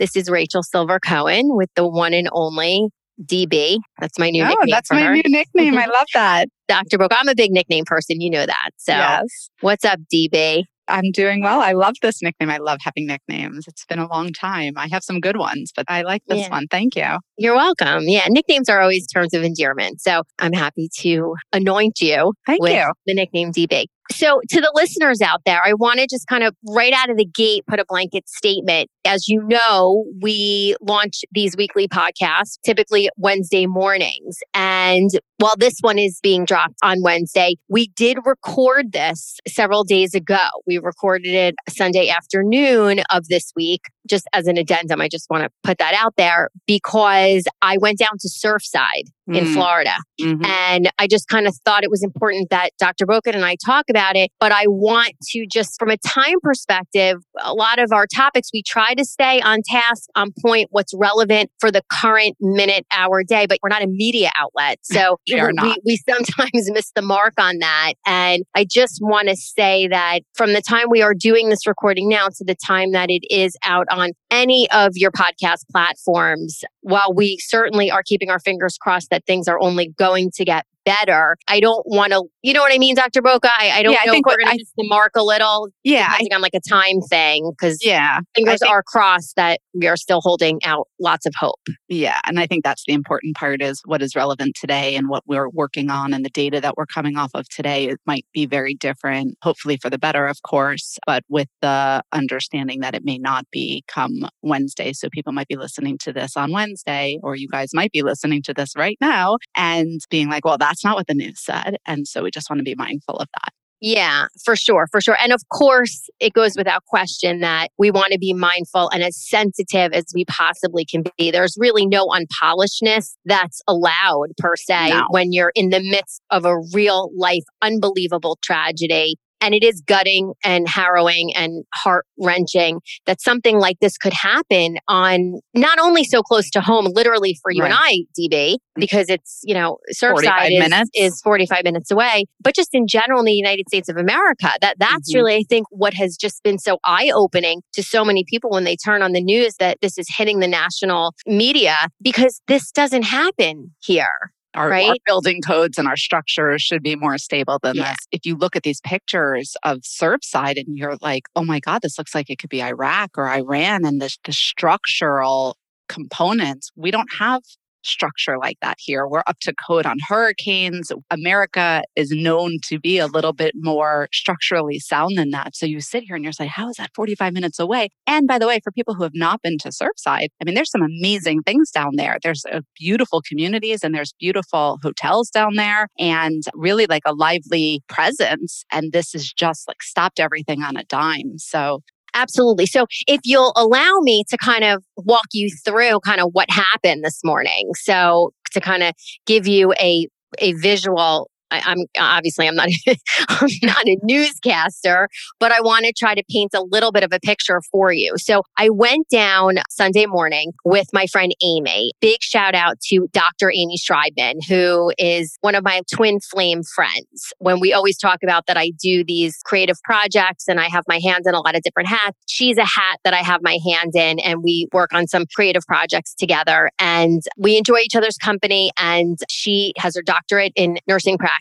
This is Rachel Silver Cohen with the one and only DB. That's my new nickname. oh, nickname. that's my her. new nickname. I love that. Dr. Boca. I'm a big nickname person. You know that. So, Yes. what's up, DB? I'm doing well. I love this nickname. I love having nicknames. It's been a long time. I have some good ones, but I like this Yeah. one. Thank you. You're welcome. Yeah, nicknames are always terms of endearment. So, I'm happy to anoint you Thank with you. the nickname DB. So, to the listeners out there, I want to just kind of right out of the gate put a blanket statement. As you know, we launch these weekly podcasts typically Wednesday mornings. And while this one is being dropped on Wednesday, we did record this several days ago. We recorded it Sunday afternoon of this week. Just as an addendum, I just want to put that out there because I went down to Surfside in Mm, Florida. mhm. And I just kind of thought it was important that Dr. Boca and I talk about it. But I want to just, from a time perspective, a lot of our topics, we try to stay on task, on point, what's relevant for the current minute, hour, day. But we're not a media outlet. So We not. we sometimes miss the mark on that. And I just want to say that from the time we are doing this recording now to the time that it is out on any of your podcast platforms, while we certainly are keeping our fingers crossed that things are only going to get better, I don't want to, you know what I mean, Dr. Boca? I, I don't Yeah, I know think if we're going to miss the mark a little, Yeah. I, think I'm like a time thing, because yeah. fingers think- are crossed that we are still holding out lots of hope. Yeah. And I think that's the important part is what is relevant today and what we're working on and the data that we're coming off of today. It might be very different, hopefully for the better, of course, but with the understanding that it may not be come Wednesday. So people might be listening to this on Wednesday, or you guys might be listening to this right now and being like, well, that's not what the news said. And so we just want to be mindful of that. Yeah, for sure, for sure. And of course, it goes without question that we want to be mindful and as sensitive as we possibly can be. There's really no unpolishedness that's allowed per se No. when you're in the midst of a real life, unbelievable tragedy. And it is gutting and harrowing and heart wrenching that something like this could happen on not only so close to home, literally for you and I, DB, because it's, you know, 45 Surfside is, is 45 minutes away, but just in general in the United States of America, that that's Mhm. really, I think, what has just been so eye opening to so many people when they turn on the news that this is hitting the national media because this doesn't happen here. Our, our building codes and our structures should be more stable than Yeah. this. If you look at these pictures of Surfside and you're like, oh my God, this looks like it could be Iraq or Iran and the, the structural components, we don't have structure like that here. We're up to code on hurricanes. America is known to be a little bit more structurally sound than that. So you sit here and you're like, how is that 45 minutes away? And by the way, for people who have not been to Surfside, I mean, there's some amazing things down there. There's uh, beautiful communities and there's beautiful hotels down there and really like a lively presence. And this is just like stopped everything on a dime. So Absolutely. So, if you'll allow me to kind of walk you through kind of what happened this morning. So, to kind of give you a a visual I, I'm obviously I'm not I'm not a newscaster, but I want to try to paint a little bit of a picture for you. So I went down Sunday morning with my friend Amy. Big shout out to Dr. Amy Schreibman, who is one of my twin flame friends. When we always talk about that I do these creative projects and I have my hands in a lot of different hats, she's a hat that I have my hand in, and we work on some creative projects together. And we enjoy each other's company. And she has her doctorate in nursing practice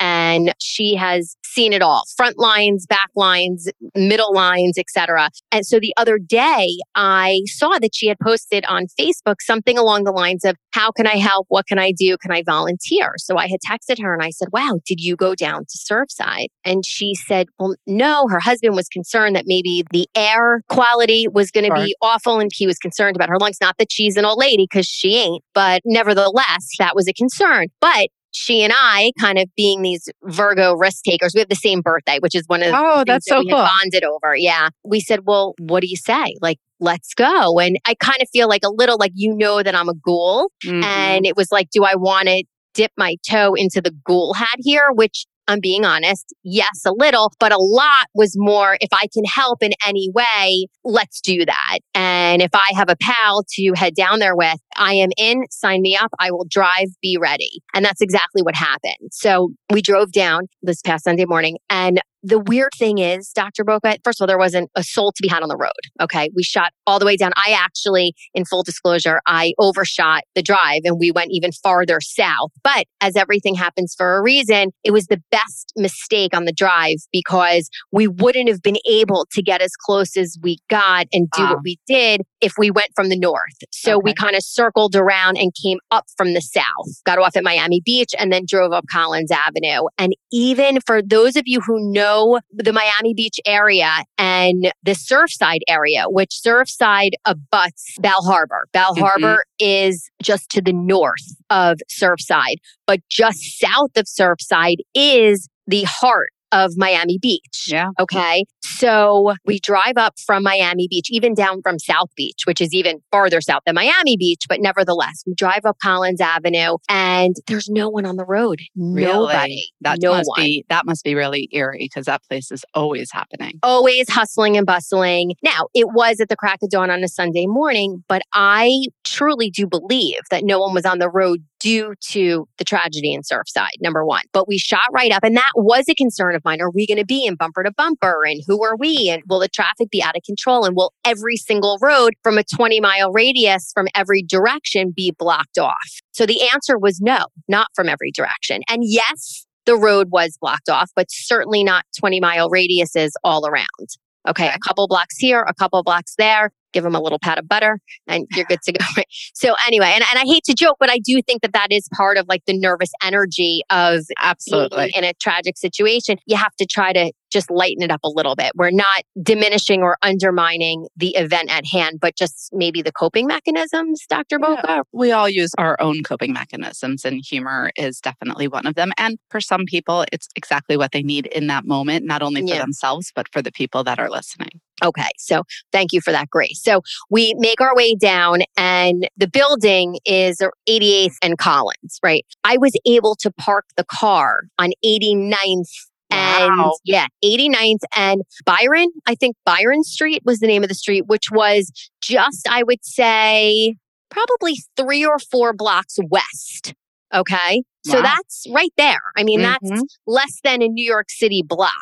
and she has seen it all front lines back lines middle lines etc and so the other day i saw that she had posted on facebook something along the lines of how can i help? What can i do? Can i volunteer? So i had texted her and i said wow did you go down to surfside? And she said well no her husband was concerned that maybe the air quality was going to be awful and he was concerned about her lungs. Not that she's an old lady because she ain't but nevertheless that was a concern. But she and I, kind of being these Virgo risk takers, we have the same birthday, which is one of the Oh, things that's that so we cool. bonded over. Yeah. We said, well, what do you say? Like, let's go. And I kind of feel like a little like, you know, that I'm a ghoul. Mhm. And it was like, do I want to dip my toe into the ghoul hat here? Which I'm being honest, yes, a little, but a lot was more if I can help in any way, let's do that. And if I have a pal to head down there with, I am in, sign me up, I will drive, be ready. And that's exactly what happened. So we drove down this past Sunday morning and the weird thing is, Dr. Boca, first of all, there wasn't a soul to be had on the road. Okay. We shot all the way down. I actually, in full disclosure, I overshot the drive and we went even farther south. But as everything happens for a reason, it was the best mistake on the drive because we wouldn't have been able to get as close as we got and do Wow. what ah. we did if we went from the north. So we kind of circled around and came up from the south, got off at Miami Beach and then drove up Collins Avenue. And even for those of you who know the Miami Beach area and the Surfside area, which Surfside abuts Bal Harbour. Bal Mhm. Harbor is just to the north of Surfside, but just south of Surfside is the heart of Miami Beach. Yeah. Okay. So we drive up from Miami Beach, even down from South Beach, which is even farther south than Miami Beach. But nevertheless, we drive up Collins Avenue and there's no one on the road. Nobody. That no must one. be that must be really eerie because that place is always happening. always hustling and bustling. Now, it was at the crack of dawn on a Sunday morning, but I truly do believe that no one was on the road due to the tragedy in Surfside, number one. But we shot right up, and that was a concern of mine. Are we going to be in bumper to bumper? And who are we? And will the traffic be out of control? And will every single road from a 20 mile radius from every direction be blocked off? So the answer was no, not from every direction. And yes, the road was blocked off, but certainly not 20 mile radiuses all around. Okay, Okay. a couple blocks here, a couple blocks there. Give them a little pat of butter, and you're good to go. so anyway, and, and I hate to joke, but I do think that that is part of like the nervous energy of Absolutely. in a tragic situation. You have to try to just lighten it up a little bit. We're not diminishing or undermining the event at hand, but just maybe the coping mechanisms, Dr. Yeah. Boca. We all use our own coping mechanisms, and humor is definitely one of them. And for some people, it's exactly what they need in that moment, not only for Yeah. themselves, but for the people that are listening. Okay, so thank you for that, Grace. So we make our way down, and the building is er, 88th and Collins, right? I was able to park the car on 89th and Wow. yeah, 89th and Byron. I think Byron Street was the name of the street, which was just, I would say, probably three or four blocks west. Okay. So Wow. that's right there. I mean, Mhm. that's less than a New York City block,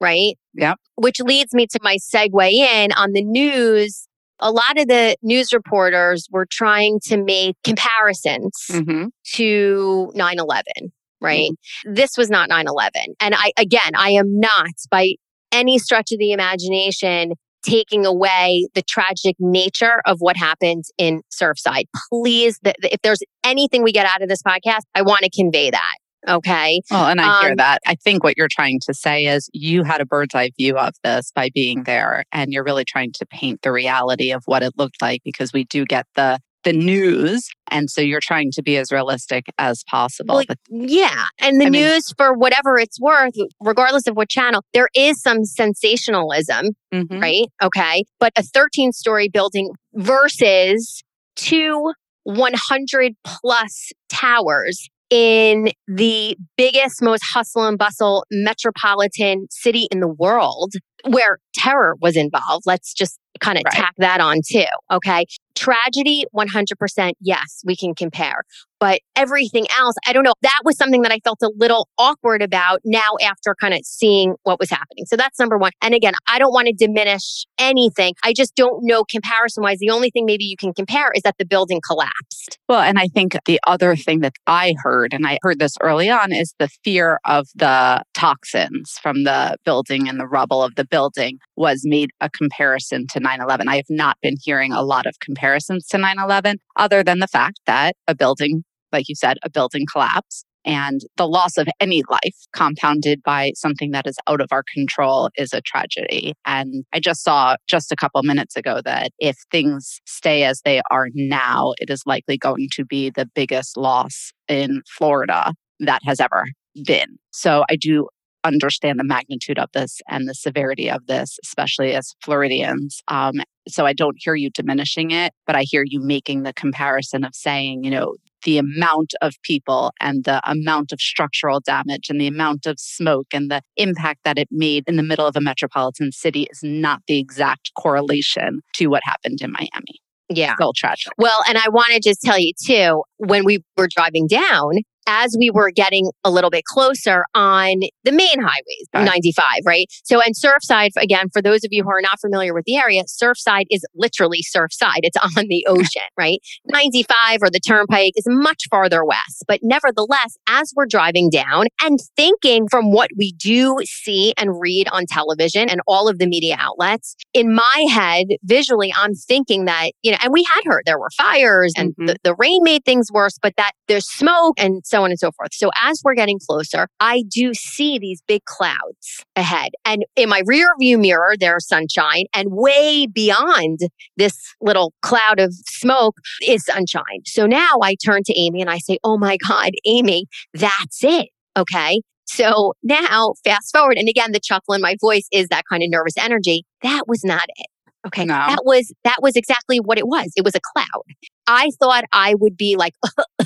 right? Yep. Which leads me to my segue in on the news. A lot of the news reporters were trying to make comparisons Mhm. to 9 11, right? This was not 9 11. And I, again, I am not by any stretch of the imagination taking away the tragic nature of what happened in Surfside. Please, th- if there's anything we get out of this podcast, I want to convey that. Okay. Well, and I hear Um, that. I think what you're trying to say is you had a bird's eye view of this by being there, and you're really trying to paint the reality of what it looked like because we do get the the news, and so you're trying to be as realistic as possible. Well, but yeah. And the I mean- news, for whatever it's worth, regardless of what channel, there is some sensationalism Mhm. right? Okay. But a 13 story building versus two 100 plus towers in the biggest, most hustle and bustle metropolitan city in the world where terror was involved. Let's just kind of Right. tack that on too. Okay. Tragedy, 100%. Yes, we can compare. But everything else, I don't know. That was something that I felt a little awkward about now after kind of seeing what was happening. So that's number one. And again, I don't want to diminish anything. I just don't know comparison wise. The only thing maybe you can compare is that the building collapsed. Well, and I think the other thing that I heard, and I heard this early on, is the fear of the toxins from the building and the rubble of the building was made a comparison to 9 11. I have not been hearing a lot of comparisons to 9 11, other than the fact that a building, like you said, a building collapsed. And the loss of any life compounded by something that is out of our control is a tragedy. And I just saw just a couple minutes ago that if things stay as they are now, it is likely going to be the biggest loss in Florida that has ever been. So I do understand the magnitude of this and the severity of this, especially as Floridians. Um, so I don't hear you diminishing it, but I hear you making the comparison of saying, you know, the amount of people and the amount of structural damage and the amount of smoke and the impact that it made in the middle of a metropolitan city is not the exact correlation to what happened in Miami. Yeah. Still tragic. Well, and I want to just tell you too, when we were driving down, as we were getting a little bit closer on the main highways, Right. 95, right? So, and Surfside, again, for those of you who are not familiar with the area, Surfside is literally Surfside. It's on the ocean, right? 95 or the Turnpike is much farther west. But nevertheless, as we're driving down and thinking from what we do see and read on television and all of the media outlets, in my head, visually, I'm thinking that, you know, and we had heard there were fires and Mhm. the, the rain made things worse, but that there's smoke and so on and so forth. So as we're getting closer, I do see these big clouds ahead. And in my rear view mirror, there's sunshine. And way beyond this little cloud of smoke is sunshine. So now I turn to Amy and I say, Oh my God, Amy, that's it. Okay. So now fast forward. And again, the chuckle in my voice is that kind of nervous energy. That was not it. Okay. No. That was that was exactly what it was. It was a cloud. I thought I would be like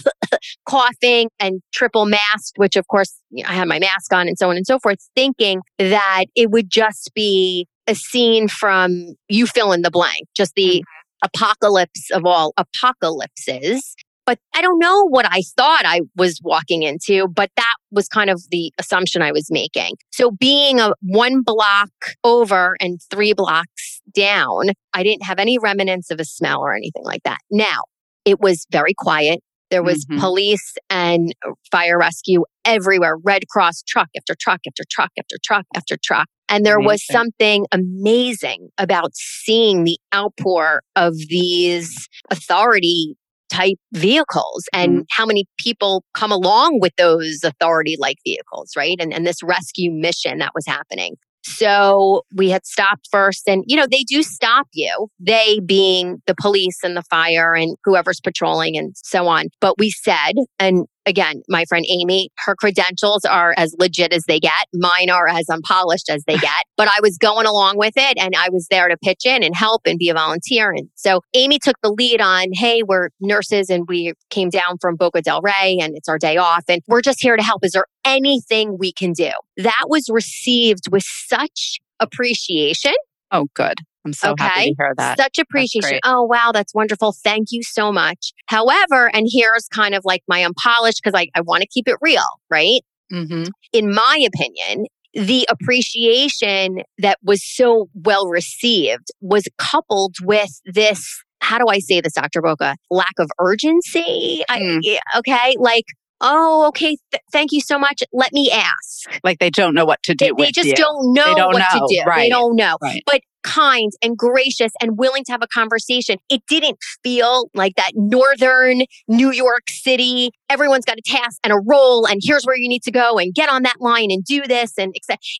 coughing and triple masked, which of course you know, I had my mask on and so on and so forth, thinking that it would just be a scene from you fill in the blank, just the mm-hmm. apocalypse of all apocalypses. But I don't know what I thought I was walking into, but that was kind of the assumption I was making. So being a one block over and three blocks down, I didn't have any remnants of a smell or anything like that. Now, it was very quiet. There was Mhm. police and fire rescue everywhere, Red Cross truck after truck after truck after truck after truck. And there was something amazing about seeing the outpour of these authority type vehicles and how many people come along with those authority like vehicles, right? And, and this rescue mission that was happening. So we had stopped first, and you know, they do stop you, they being the police and the fire and whoever's patrolling and so on. But we said, and again, my friend Amy, her credentials are as legit as they get. Mine are as unpolished as they get. But I was going along with it and I was there to pitch in and help and be a volunteer. And so Amy took the lead on, hey, we're nurses and we came down from Boca del Rey and it's our day off and we're just here to help. Is there anything we can do? That was received with such appreciation Oh, good. I'm so happy Okay. to hear that. such appreciation. Oh, wow, that's wonderful. Thank you so much. However, and here's kind of like my unpolished because I, I want to keep it real, right? hmm In my opinion, the appreciation that was so well received was coupled with this. How do I say this, Dr. Boca? Lack of urgency. Mm. yeah, okay. Like, oh, okay. Th- thank you so much. Let me ask. Like they don't know what to do. They, they just you. don't know don't what know, to do. Right. They don't know. right. But kind and gracious and willing to have a conversation. It didn't feel like that northern New York City. Everyone's got a task and a role, and here's where you need to go and get on that line and do this and.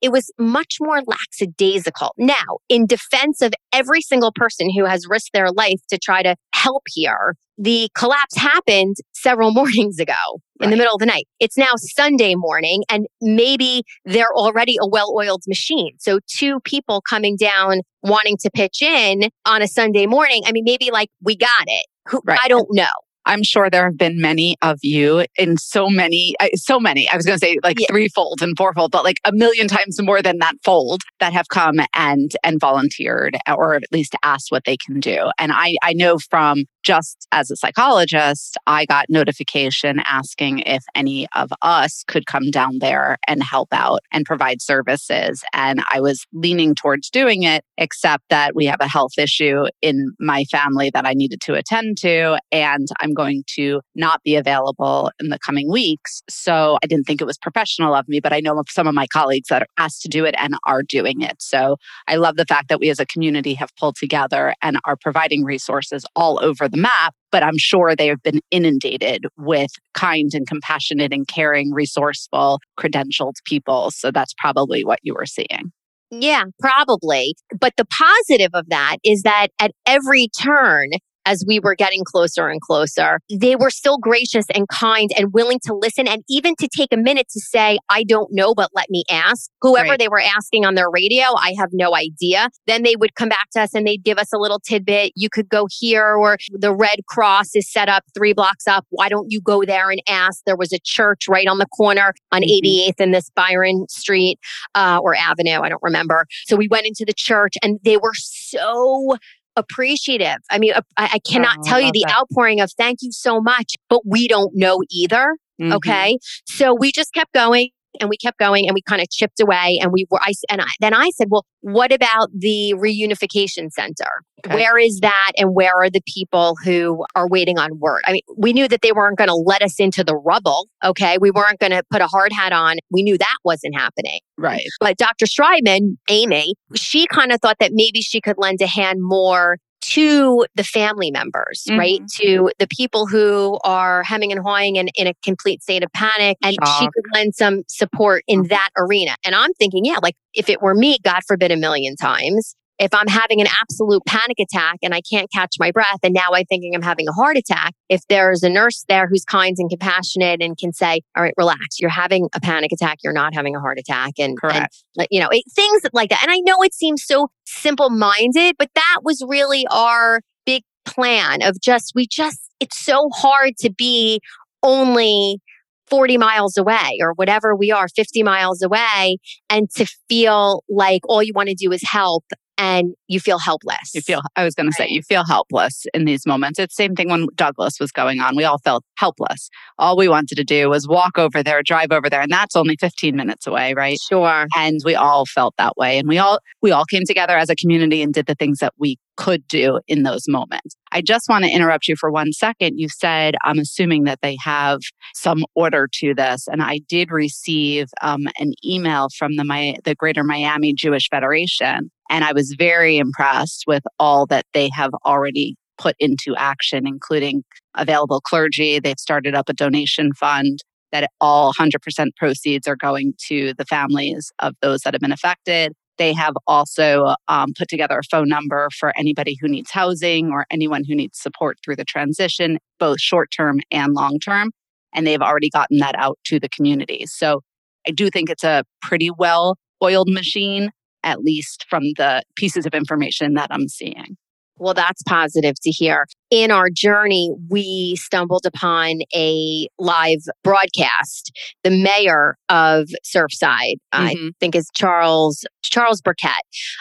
It was much more lackadaisical. Now, in defense of every single person who has risked their life to try to help here, the collapse happened several mornings ago in the middle of the night. It's now Sunday morning, and maybe they're already a well oiled machine. So, two people coming down wanting to pitch in on a Sunday morning, I mean, maybe like, we got it. Who, Right. I don't know. I'm sure there have been many of you in so many, so many. I was going to say like Yeah. threefold and fourfold, but like a million times more than that fold that have come and and volunteered or at least asked what they can do. And I I know from just as a psychologist, I got notification asking if any of us could come down there and help out and provide services. And I was leaning towards doing it, except that we have a health issue in my family that I needed to attend to. And I'm going to not be available in the coming weeks. So I didn't think it was professional of me, but I know of some of my colleagues that are asked to do it and are doing it. So I love the fact that we as a community have pulled together and are providing resources all over the map. But I'm sure they have been inundated with kind and compassionate and caring, resourceful, credentialed people. So that's probably what you were seeing. Yeah, probably. But the positive of that is that at every turn, as we were getting closer and closer, they were still gracious and kind and willing to listen and even to take a minute to say, I don't know, but let me ask. Whoever right. they were asking on their radio, I have no idea. Then they would come back to us and they'd give us a little tidbit. You could go here, or the Red Cross is set up three blocks up. Why don't you go there and ask? There was a church right on the corner on 88th mm-hmm. in this Byron Street uh, or Avenue. I don't remember. So we went into the church and they were so appreciative. I mean, I, I cannot oh, tell you the that. outpouring of thank you so much, but we don't know either. Mm-hmm. Okay. So we just kept going and we kept going and we kind of chipped away and we were I and I, then I said, "Well, what about the reunification center? Okay. Where is that and where are the people who are waiting on word?" I mean, we knew that they weren't going to let us into the rubble, okay? We weren't going to put a hard hat on. We knew that wasn't happening. Right. But Dr. Strydman, Amy, she kind of thought that maybe she could lend a hand more to the family members, mm-hmm. right? To the people who are hemming and hawing and in a complete state of panic. And Shock. she could lend some support in mm-hmm. that arena. And I'm thinking, yeah, like if it were me, God forbid a million times, if I'm having an absolute panic attack and I can't catch my breath, and now I'm thinking I'm having a heart attack, if there's a nurse there who's kind and compassionate and can say, all right, relax, you're having a panic attack, you're not having a heart attack. And, Correct. and you know, it, things like that. And I know it seems so simple minded, but that was really our big plan of just, we just, it's so hard to be only 40 miles away or whatever we are, 50 miles away, and to feel like all you want to do is help and you feel helpless. You feel, I was going to say, you feel helpless in these moments. It's the same thing when Douglas was going on. We all felt helpless. All we wanted to do was walk over there, drive over there, and that's only 15 minutes away, right? Sure. And we all felt that way. And we all, we all came together as a community and did the things that we could do in those moments. I just want to interrupt you for one second. You said, I'm assuming that they have some order to this. And I did receive um, an email from the, my, the Greater Miami Jewish Federation. And I was very impressed with all that they have already put into action, including available clergy. They've started up a donation fund that all 100% proceeds are going to the families of those that have been affected. They have also um, put together a phone number for anybody who needs housing or anyone who needs support through the transition, both short term and long term. And they've already gotten that out to the community. So I do think it's a pretty well oiled machine, at least from the pieces of information that I'm seeing. Well, that's positive to hear. In our journey, we stumbled upon a live broadcast. The mayor of Surfside, mm-hmm. I think is Charles Charles Burkett,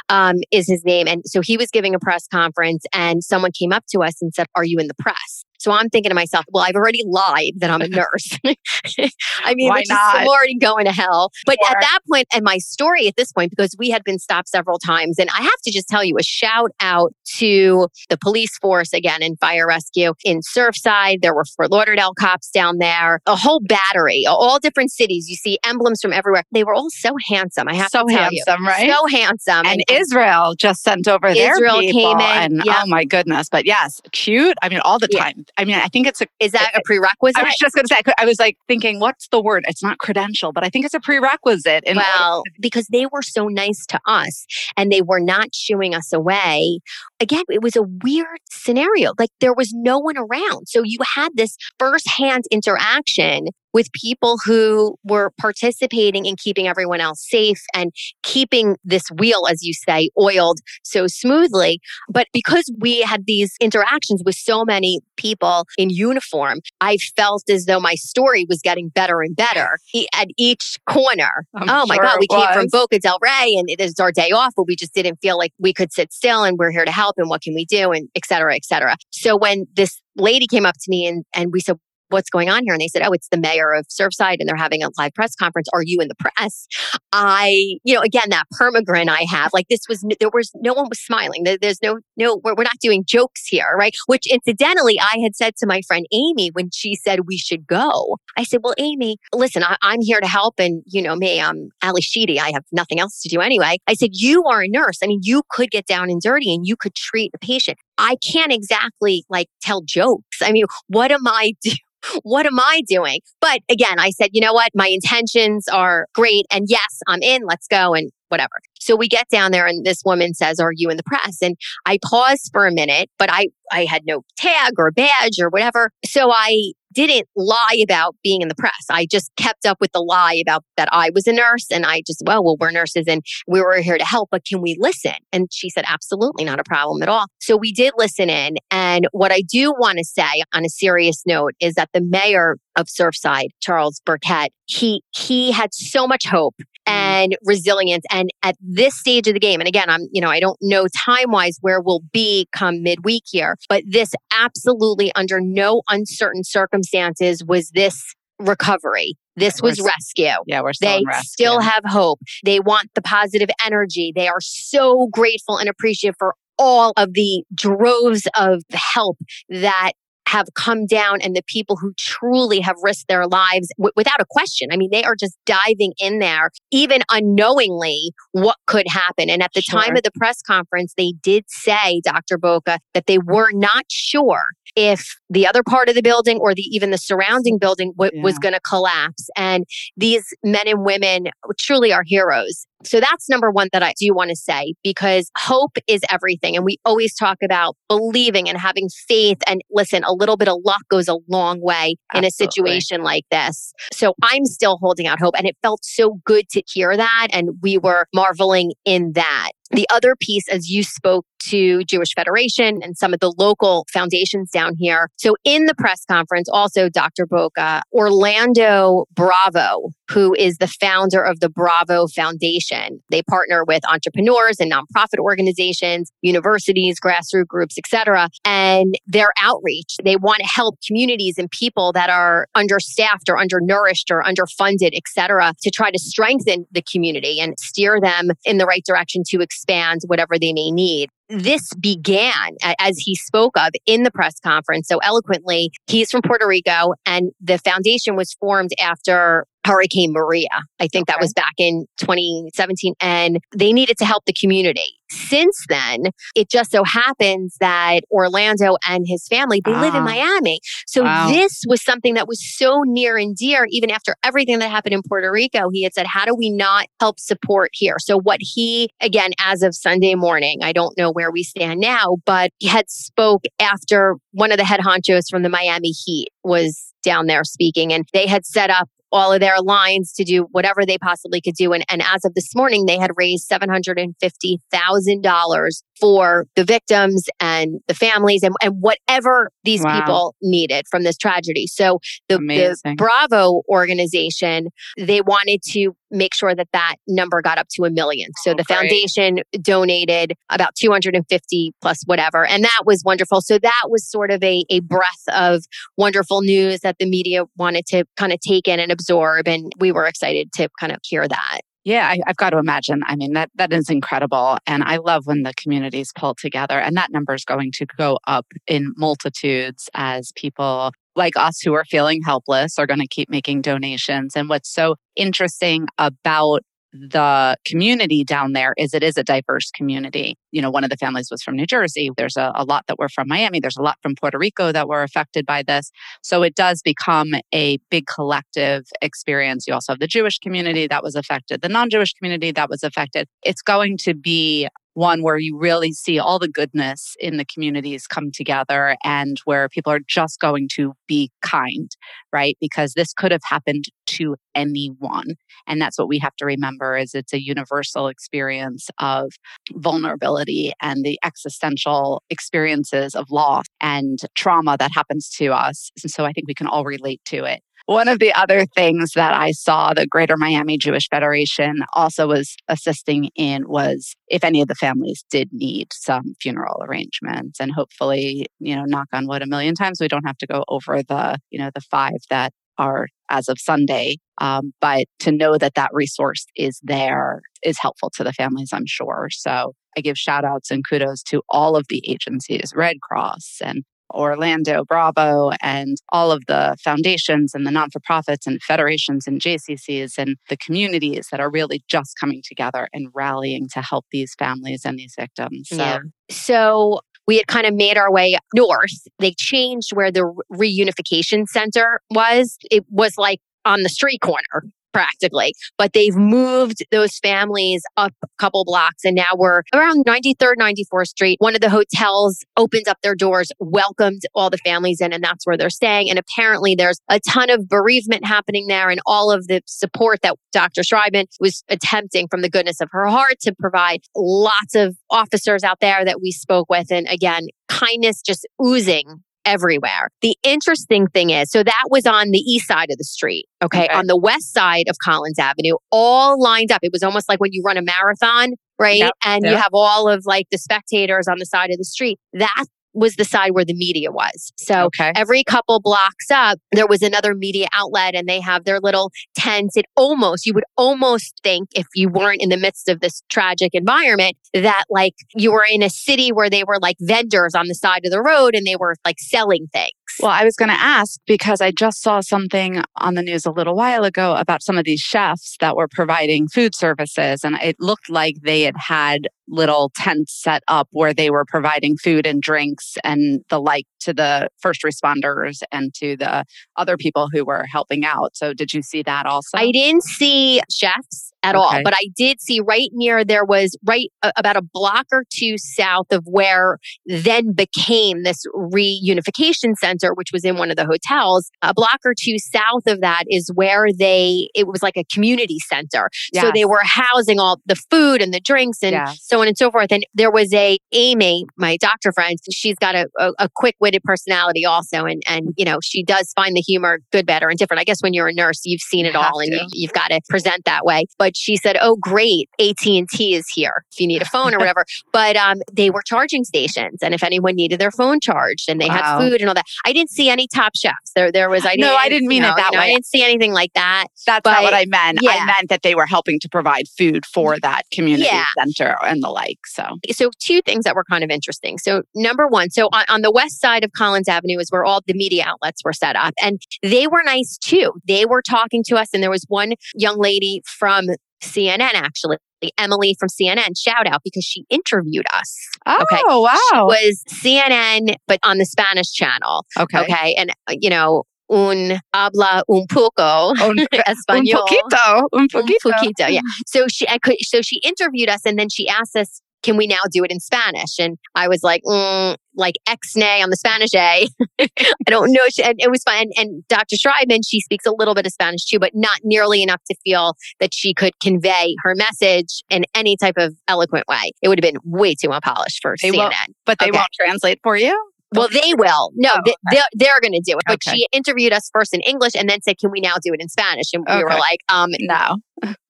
um, is his name, and so he was giving a press conference, and someone came up to us and said, "Are you in the press?" So I'm thinking to myself, well, I've already lied that I'm a nurse. I mean, which not? is I'm already going to hell. But at that point, and my story at this point, because we had been stopped several times, and I have to just tell you a shout out to the police force again in fire rescue in Surfside. There were Fort Lauderdale cops down there, a whole battery, all different cities. You see emblems from everywhere. They were all so handsome. I have so to tell handsome, you. right? So handsome. And, and Israel just sent over Israel their people. came in. And yep. oh my goodness. But yes, cute. I mean, all the time. Yeah. I mean, I think it's a. Is that a prerequisite? I was just going to say, I was like thinking, what's the word? It's not credential, but I think it's a prerequisite. In well, because they were so nice to us and they were not shooing us away. Again, it was a weird scenario. Like there was no one around. So you had this firsthand interaction with people who were participating in keeping everyone else safe and keeping this wheel, as you say, oiled so smoothly. But because we had these interactions with so many people in uniform, I felt as though my story was getting better and better at each corner. I'm oh my sure God, we was. came from Boca del Rey and it is our day off, but we just didn't feel like we could sit still and we're here to help and what can we do and et cetera, et cetera. So when this lady came up to me and, and we said, what's going on here? And they said, oh, it's the mayor of Surfside and they're having a live press conference. Are you in the press? I, you know, again, that permagrin I have, like this was, there was, no one was smiling. there's no, no, we're, we're not doing jokes here, right? Which incidentally, I had said to my friend Amy when she said we should go. I said, well, Amy, listen, I, am here to help. And you know me, I'm Ally Sheedy. I have nothing else to do anyway. I said, you are a nurse. I mean, you could get down and dirty and you could treat a patient. I can't exactly like tell jokes. I mean, what am I doing? what am I doing? But again, I said, you know what? My intentions are great. And yes, I'm in. Let's go and whatever. So we get down there and this woman says, Are you in the press? And I pause for a minute, but I, I had no tag or badge or whatever. So I didn't lie about being in the press. I just kept up with the lie about that I was a nurse and I just, well, well, we're nurses and we were here to help, but can we listen? And she said, absolutely not a problem at all. So we did listen in. And what I do want to say on a serious note is that the mayor of Surfside, Charles Burkett, he, he had so much hope. Mm. and resilience. And at this stage of the game, and again, I'm, you know, I don't know time wise where we'll be come midweek here, but this absolutely under no uncertain circumstances was this recovery. This was rescue. Yeah, we're still they still have hope. They want the positive energy. They are so grateful and appreciative for all of the droves of help that have come down and the people who truly have risked their lives w- without a question. I mean, they are just diving in there, even unknowingly, what could happen. And at the sure. time of the press conference, they did say, Dr. Boca, that they were not sure if the other part of the building or the even the surrounding building w- yeah. was going to collapse. And these men and women truly are heroes. So that's number one that I do want to say because hope is everything. And we always talk about believing and having faith. And listen, a little bit of luck goes a long way Absolutely. in a situation like this. So I'm still holding out hope. And it felt so good to hear that. And we were marveling in that. The other piece, as you spoke to Jewish Federation and some of the local foundations down here. So in the press conference, also Dr. Boca, Orlando Bravo, who is the founder of the Bravo Foundation. They partner with entrepreneurs and nonprofit organizations, universities, grassroots groups, etc. And their outreach, they want to help communities and people that are understaffed or undernourished or underfunded, etc., to try to strengthen the community and steer them in the right direction to expand whatever they may need this began as he spoke of in the press conference so eloquently. He's from Puerto Rico and the foundation was formed after Hurricane Maria. I think okay. that was back in 2017 and they needed to help the community. Since then, it just so happens that Orlando and his family, they live in ah. Miami. So wow. this was something that was so near and dear even after everything that happened in Puerto Rico. He had said, "How do we not help support here?" So what he again as of Sunday morning, I don't know where we stand now, but he had spoke after one of the head honchos from the Miami Heat was down there speaking and they had set up all of their lines to do whatever they possibly could do. And, and as of this morning, they had raised $750,000 for the victims and the families and, and whatever these wow. people needed from this tragedy. So the, the Bravo organization, they wanted to make sure that that number got up to a million. So oh, the great. foundation donated about 250 plus whatever. And that was wonderful. So that was sort of a, a breath of wonderful news that the media wanted to kind of take in and absorb. And we were excited to kind of hear that. Yeah, I, have got to imagine. I mean, that that is incredible, and I love when the communities pull together, and that number is going to go up in multitudes as people like us who are feeling helpless are going to keep making donations. And what's so interesting about the community down there is it is a diverse community. You know, one of the families was from New Jersey. There's a, a, lot that were from Miami. There's a lot from Puerto Rico that were affected by this. So it does become a big collective experience. You also have the Jewish community that was affected, the non Jewish community that was affected. It's going to be one where you really see all the goodness in the communities come together and where people are just going to be kind, right? Because this could have happened to anyone. And that's what we have to remember is it's a universal experience of vulnerability and the existential experiences of loss and trauma that happens to us. And so I think we can all relate to it. One of the other things that I saw the Greater Miami Jewish Federation also was assisting in was if any of the families did need some funeral arrangements. And hopefully, you know, knock on wood a million times, we don't have to go over the, you know, the five that are as of Sunday. Um, but to know that that resource is there is helpful to the families, I'm sure. So I give shout outs and kudos to all of the agencies, Red Cross and Orlando Bravo and all of the foundations and the non for profits and federations and JCCs and the communities that are really just coming together and rallying to help these families and these victims. So, yeah. so we had kind of made our way north. They changed where the reunification center was. It was like on the street corner practically. But they've moved those families up a couple blocks and now we're around 93rd, 94th Street. One of the hotels opened up their doors, welcomed all the families in, and that's where they're staying. And apparently there's a ton of bereavement happening there and all of the support that Dr. Schreiben was attempting from the goodness of her heart to provide lots of officers out there that we spoke with. And again, kindness just oozing everywhere. The interesting thing is, so that was on the east side of the street. Okay? Okay. On the west side of Collins Avenue, all lined up. It was almost like when you run a marathon, right? Yep, And you have all of like the spectators on the side of the street. That was the side where the media was. So Okay. every couple blocks up, there was another media outlet and they have their little tents. It almost, you would almost think if you weren't in the midst of this tragic environment that like you were in a city where they were like vendors on the side of the road and they were like selling things. Well, I was going to ask because I just saw something on the news a little while ago about some of these chefs that were providing food services. And it looked like they had had little tents set up where they were providing food and drinks and the like to the first responders and to the other people who were helping out. So, did you see that also? I didn't see chefs at all, but I did see right near there was right about a block or two south of where then became this reunification center, which was in one of the hotels. A block or two south of that is where they, it was like a community center. So they were housing all the food and the drinks and Yes. So on and so forth. And there was a Amy, my doctor friend, she's got a, a, a quick-witted personality also. And, and, you know, she does find the humor good, better, and different. I guess when you're a nurse, you've seen it You all and to. you, you've got to present that way. But she said, oh, great. AT&T is here if you need a phone or whatever. But um, they were charging stations. And if anyone needed their phone charged and they Wow. had food and all that, I didn't see any top chefs. There, there was, I didn't, No, I didn't mean you it know, that you know, I didn't see anything like that. That's but- not what I meant. yeah. I meant that they were helping to provide food for that community Yeah. center and the like. So, so two things that were kind of interesting. So number one, so on, on the west side of Collins Avenue is where all the media outlets were set up, and they were nice too. They were talking to us, and there was one young lady from CNN actually. Emily from CNN, shout out because she interviewed us. oh Okay. wow, Was CNN, but on the Spanish channel. okay, Okay. And, uh, you know, un habla un poco Un, un poquito, un Un poquito. poquito, yeah. So she, I could, so she interviewed us, and then she asked us, "Can we now do it in Spanish?" And I was like, mm, "Like ex nay on the Spanish A." I don't know. She, and it was fun. And, and Dr. Schreiben, she speaks a little bit of Spanish too, but not nearly enough to feel that she could convey her message in any type of eloquent way. It would have been way too unpolished for They CNN. But they Okay. won't translate for you. Well, they will. No, Oh, they, they're, they're going to do it. But Okay. she interviewed us first in English and then said, "Can we now do it in Spanish?" And we were like, "Um, No.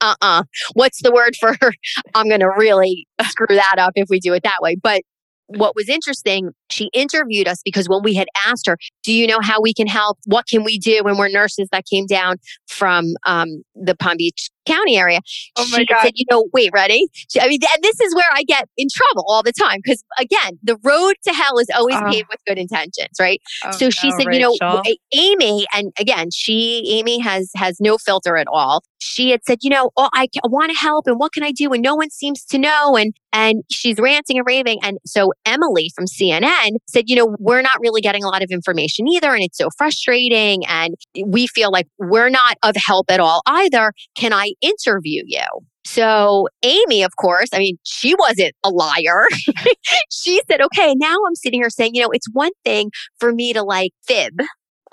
uh-uh what's the word for i'm going to really screw that up if we do it that way but what was interesting she interviewed us because when we had asked her do you know how we can help what can we do when we're nurses that came down from um, the palm beach county area Oh my she God. said you know wait ready she, i mean and this is where i get in trouble all the time because again the road to hell is always Oh. paved with good intentions right Oh, so she no, said, you know, Amy, and again, she, Amy has has no filter at all. She had said, you know, oh, I, want to help, and what can I do? And no one seems to know, and and she's ranting and raving. And so Emily from CNN said, you know, we're not really getting a lot of information either, and it's so frustrating, and we feel like we're not of help at all either. Can I interview you? So Amy, of course, I mean, she wasn't a liar. she said, okay, now I'm sitting here saying, you know, it's one thing for me to like fib.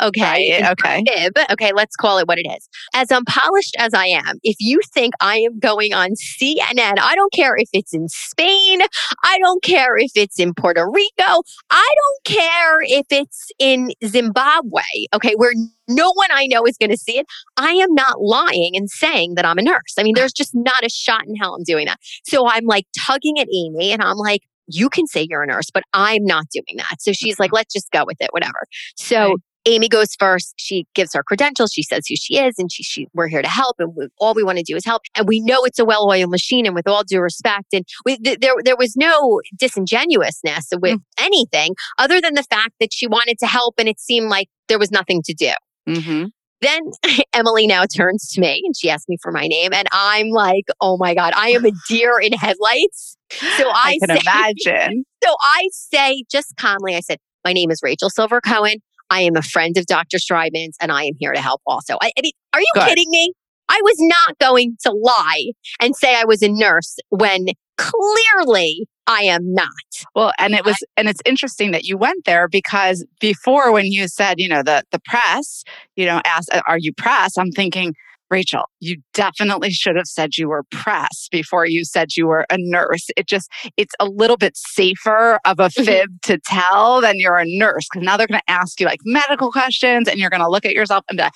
Okay. Right, okay. Okay. Let's call it what it is. As unpolished as I am, if you think I am going on CNN, I don't care if it's in Spain. I don't care if it's in Puerto Rico. I don't care if it's in Zimbabwe. Okay. Where no one I know is going to see it. I am not lying and saying that I'm a nurse. I mean, there's just not a shot in hell I'm doing that. So I'm like tugging at Amy and I'm like, you can say you're a nurse, but I'm not doing that. So she's like, let's just go with it, whatever. So Right. Amy goes first. She gives her credentials. She says who she is, and she, she we're here to help, and we, all we want to do is help. And we know it's a well-oiled machine. And with all due respect, and we, th- there there was no disingenuousness with anything other than the fact that she wanted to help, and it seemed like there was nothing to do. hmm then Emily now turns to me and she asks me for my name. And I'm like, oh my God, I am a deer in headlights. So I, I can say, imagine. So I say just calmly, I said, my name is Rachel Silver Cohen. I am a friend of Dr. Strydman's and I am here to help also. I, I mean, are you Good. kidding me? I was not going to lie and say I was a nurse when clearly I am not. Well, and it was, and it's interesting that you went there because before when you said, you know, the the press, you know, asked, "Are you press?" I'm thinking, Rachel, you definitely should have said you were press before you said you were a nurse. It just, it's a little bit safer of a Mm-hmm. fib to tell than you're a nurse because now they're going to ask you like medical questions and you're going to look at yourself and be like,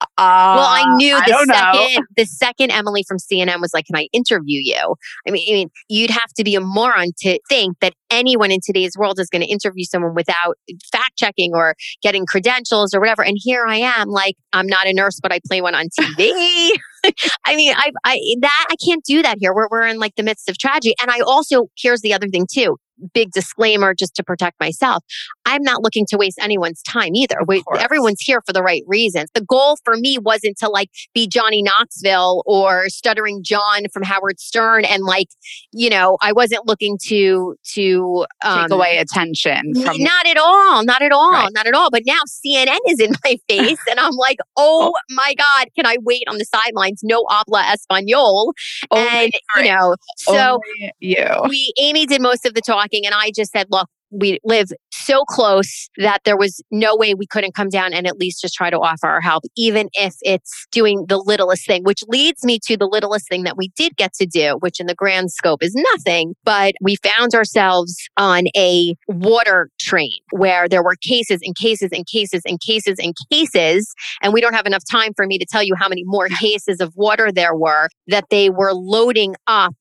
uh, well, I knew the know. second the second Emily from CNN was like, "Can I interview you?" I mean, I mean, you'd have to be a moron to think that anyone in today's world is going to interview someone without fact checking or getting credentials or whatever. And here I am, like, I'm not a nurse, but I play one on TV. I mean, I, I that I can't do that here. We're we're in like the midst of tragedy, and I also here's the other thing too. Big disclaimer, just to protect myself. I'm not looking to waste anyone's time either. We, everyone's here for the right reasons. The goal for me wasn't to like be Johnny Knoxville or stuttering John from Howard Stern, and like, you know, I wasn't looking to to um, take away attention from Not at all. Not at all. Right. Not at all. But now CNN is in my face, and I'm like, oh, my God, can I wait on the sidelines? No habla español. only and, you know, so you. we, Amy did most of the talking, and I just said, look, we live so close that there was no way we couldn't come down and at least just try to offer our help, even if it's doing the littlest thing, which leads me to the littlest thing that we did get to do, which in the grand scope is nothing. But we found ourselves on a water train where there were cases and cases and cases and cases and cases. And we don't have enough time for me to tell you how many more cases of water there were that they were loading up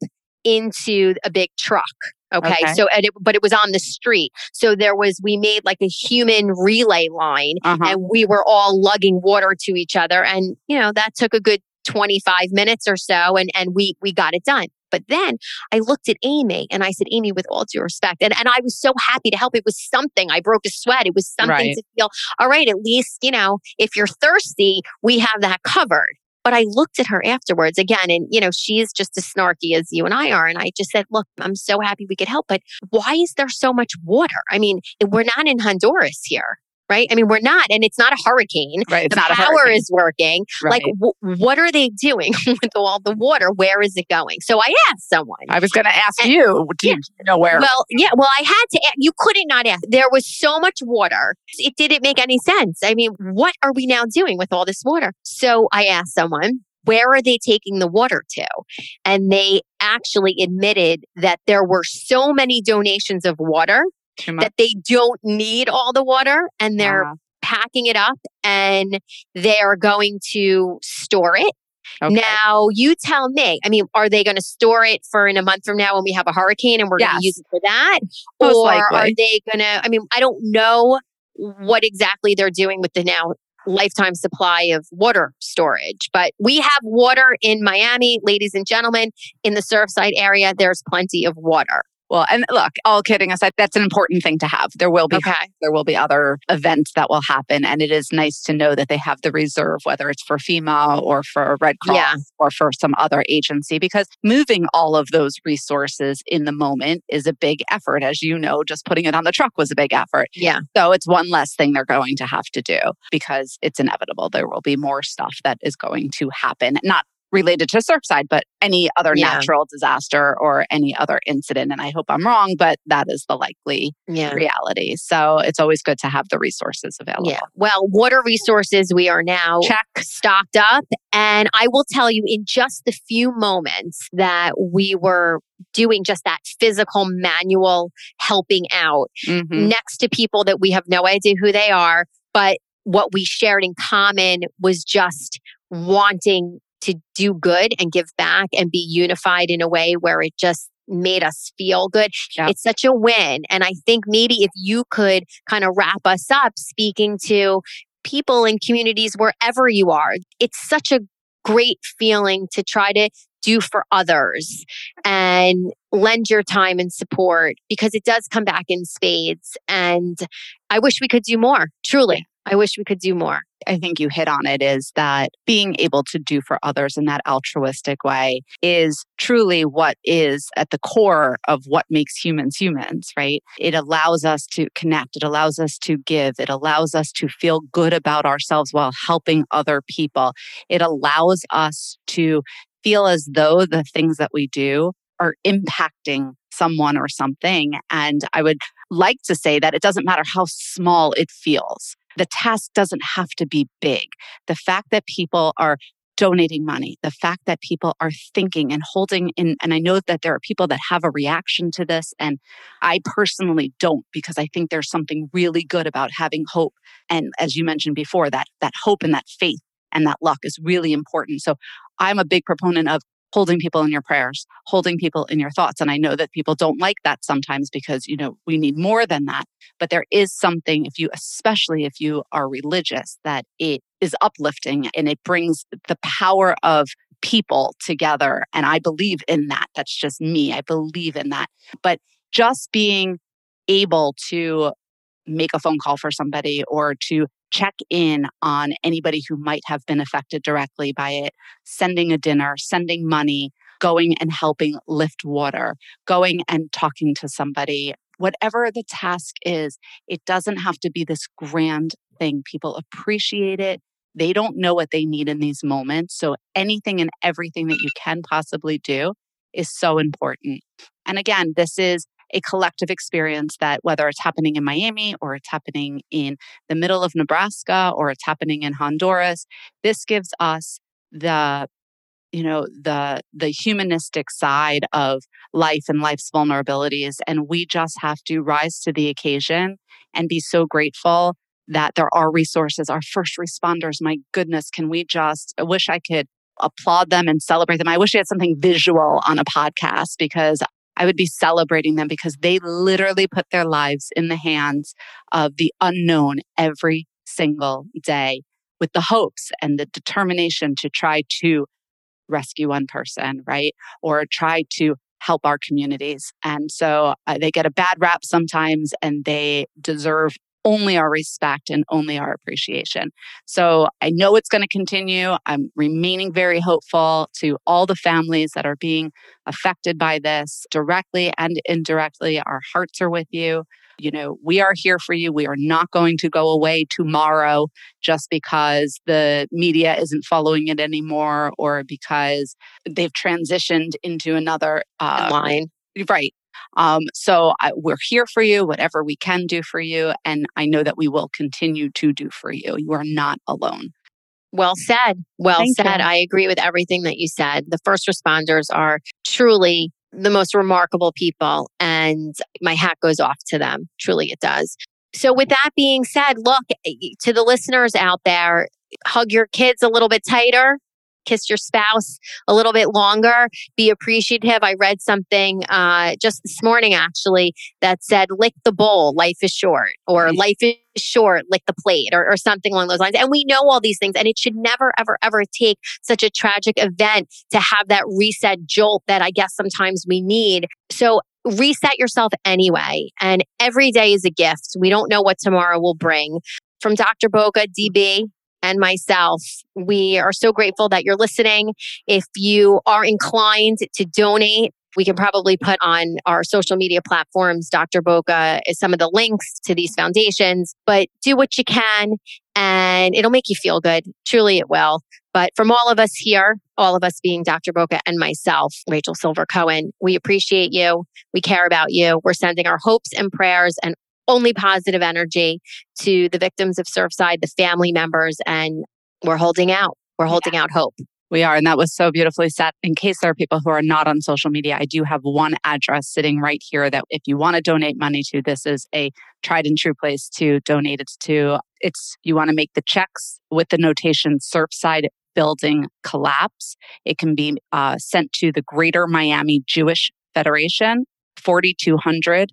into a big truck. Okay. Okay. So, and it, but it was on the street. So there was, we made like a human relay line Uh-huh. and we were all lugging water to each other. And, you know, that took a good 25 minutes or so and, and we, we got it done. But then I looked at Amy and I said, Amy, with all due respect, and, and I was so happy to help. It was something. I broke a sweat. It was something Right. to feel, all right, at least, you know, if you're thirsty, we have that covered. But I looked at her afterwards again, and you know, she's just as snarky as you and I are. And I just said, Look, I'm so happy we could help, but why is there so much water? I mean, we're not in Honduras here, right? I mean, we're not, and it's not a hurricane. right. The power hurricane. is working. Like, Right. w- what are they doing with all the water? Where is it going? So I asked someone. I was going to ask And- you, do you know where? Well, yeah, well, I had to. a- You couldn't not ask. There was so much water. It didn't make any sense. I mean, what are we now doing with all this water? So I asked someone, where are they taking the water to? And they actually admitted that there were so many donations of water. That they don't need all the water and they're Wow. packing it up and they are going to store it. Okay. Now, you tell me. I mean, are they going to store it for in a month from now when we have a hurricane and we're going to use it for that? Most or are they going to? I mean, I don't know what exactly they're doing with the now lifetime supply of water storage, but we have water in Miami, ladies and gentlemen, in the Surfside area. There's plenty of water. Well, and look, all kidding aside, that's an important thing to have. There will be Okay. there will be other events that will happen, and it is nice to know that they have the reserve, whether it's for FEMA or for Red Cross Yeah. or for some other agency, because moving all of those resources in the moment is a big effort. As you know, just putting it on the truck was a big effort. Yeah. So it's one less thing they're going to have to do because it's inevitable. There will be more stuff that is going to happen, not related to Surfside, but any other Yeah. natural disaster or any other incident. And I hope I'm wrong, but that is the likely Yeah. reality. So it's always good to have the resources available. Yeah. Well, water resources, we are now Check. stocked up. And I will tell you in just the few moments that we were doing just that physical manual helping out Mhm. next to people that we have no idea who they are, but what we shared in common was just wanting to do good and give back and be unified in a way where it just made us feel good. Yep. It's such a win. And I think maybe if you could kind of wrap us up speaking to people in communities wherever you are, it's such a great feeling to try to do for others and lend your time and support because it does come back in spades. And I wish we could do more, truly. I wish we could do more. I think you hit on it is that being able to do for others in that altruistic way is truly what is at the core of what makes humans humans, right? It allows us to connect, it allows us to give, it allows us to feel good about ourselves while helping other people. It allows us to feel as though the things that we do are impacting someone or something. And I would like to say that it doesn't matter how small it feels. The task doesn't have to be big. The fact that people are donating money, the fact that people are thinking and holding in, and I know that there are people that have a reaction to this, and I personally don't because I think there's something really good about having hope. And as you mentioned before, that that hope and that faith and that luck is really important. So I'm a big proponent of holding people in your prayers, holding people in your thoughts. And I know that people don't like that sometimes because, you know, we need more than that. But there is something, if you, especially if you are religious, that it is uplifting and it brings the power of people together. And I believe in that. That's just me. I believe in that. But just being able to make a phone call for somebody or to check in on anybody who might have been affected directly by it, sending a dinner, sending money, going and helping lift water, going and talking to somebody. Whatever the task is, it doesn't have to be this grand thing. People appreciate it. They don't know what they need in these moments. So anything and everything that you can possibly do is so important. And again, this is a collective experience that whether it's happening in Miami or it's happening in the middle of Nebraska or it's happening in Honduras, this gives us the you know the the humanistic side of life and life's vulnerabilities and we just have to rise to the occasion and be so grateful that there are resources our first responders. My goodness can we just i wish i could applaud them and celebrate them. I wish we had something visual on a podcast because I would be celebrating them because they literally put their lives in the hands of the unknown every single day with the hopes and the determination to try to rescue one person, right? Or try to help our communities. And so uh, they get a bad rap sometimes and they deserve only our respect and only our appreciation. So I know it's going to continue. I'm remaining very hopeful to all the families that are being affected by this directly and indirectly. Our hearts are with you. You know, we are here for you. We are not going to go away tomorrow just because the media isn't following it anymore or because they've transitioned into another uh, line. Right. Um, so I, we're here for you, whatever we can do for you. And I know that we will continue to do for you. You are not alone. Well said. Well Thank said. You. I agree with everything that you said. The first responders are truly the most remarkable people, and my hat goes off to them. Truly, it does. So, with that being said, look eh, to the listeners out there, hug your kids a little bit tighter kiss your spouse a little bit longer, be appreciative. I read something uh, just this morning actually that said, lick the bowl, life is short, or life is short, lick the plate, or, or something along those lines. And we know all these things, and it should never, ever, ever take such a tragic event to have that reset jolt that I guess sometimes we need. So reset yourself anyway. And every day is a gift. We don't know what tomorrow will bring. From Dr. Boca, DB, and myself. We are so grateful that you're listening. If you are inclined to donate, we can probably put on our social media platforms, Dr. Boca, some of the links to these foundations, but do what you can and it'll make you feel good. Truly, it will. But from all of us here, all of us being Dr. Boca and myself, Rachel Silver Cohen, we appreciate you. We care about you. We're sending our hopes and prayers and only positive energy to the victims of Surfside, the family members, and we're holding out. We're holding yeah. out hope. We are. And that was so beautifully said. In case there are people who are not on social media, I do have one address sitting right here that if you want to donate money to, this is a tried and true place to donate it to. It's you want to make the checks with the notation Surfside Building Collapse. It can be uh, sent to the Greater Miami Jewish Federation, 4200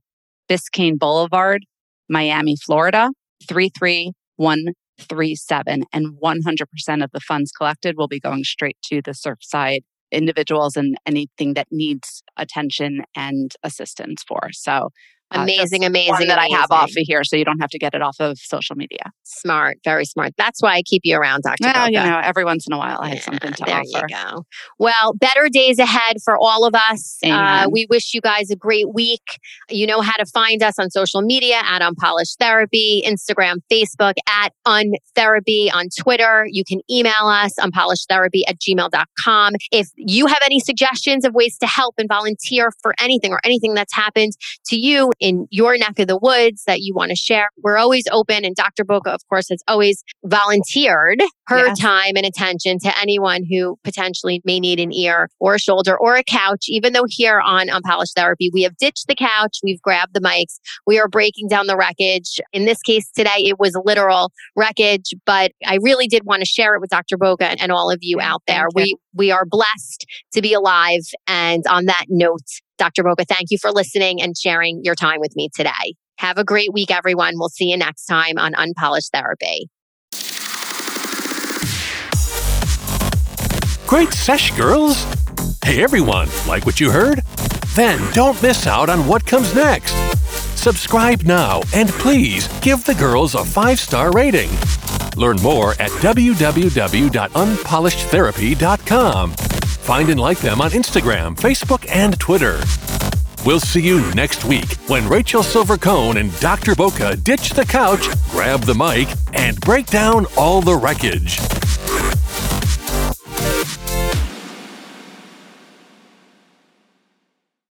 Biscayne Boulevard, Miami, Florida, 33137. And 100% of the funds collected will be going straight to the Surfside individuals and anything that needs attention and assistance for. So Amazing, amazing, one that amazing. I have off of here, so you don't have to get it off of social media. Smart, very smart. That's why I keep you around, Dr. Well, you know, every once in a while I have Yeah, something to there offer. you go. Well, better days ahead for all of us. Uh, we wish you guys a great week. You know how to find us on social media at Unpolished Therapy, Instagram, Facebook at Untherapy, on Twitter. You can email us, unpolishedtherapy at gmail.com. If you have any suggestions of ways to help and volunteer for anything or anything that's happened to you in your neck of the woods that you want to share, we're always open. And Dr. Boca, of course, has always volunteered her Yes. time and attention to anyone who potentially may need an ear or a shoulder or a couch. Even though here on Unpolished Therapy, we have ditched the couch, we've grabbed the mics, we are breaking down the wreckage. In this case today, it was literal wreckage, but I really did want to share it with Dr. Boca and, all of you out there. We we are blessed to be alive. And on that note, Dr. Boca, thank you for listening and sharing your time with me today. Have a great week, everyone. We'll see you next time on Unpolished Therapy. Great sesh, girls! Hey everyone, like what you heard? Then don't miss out on what comes next. Subscribe now and please give the girls a five star rating. Learn more at www.unpolishedtherapy.com. Find and like them on Instagram, Facebook, and Twitter. We'll see you next week when Rachel Silver Cohen and Dr. Boca ditch the couch, grab the mic, and break down all the wreckage.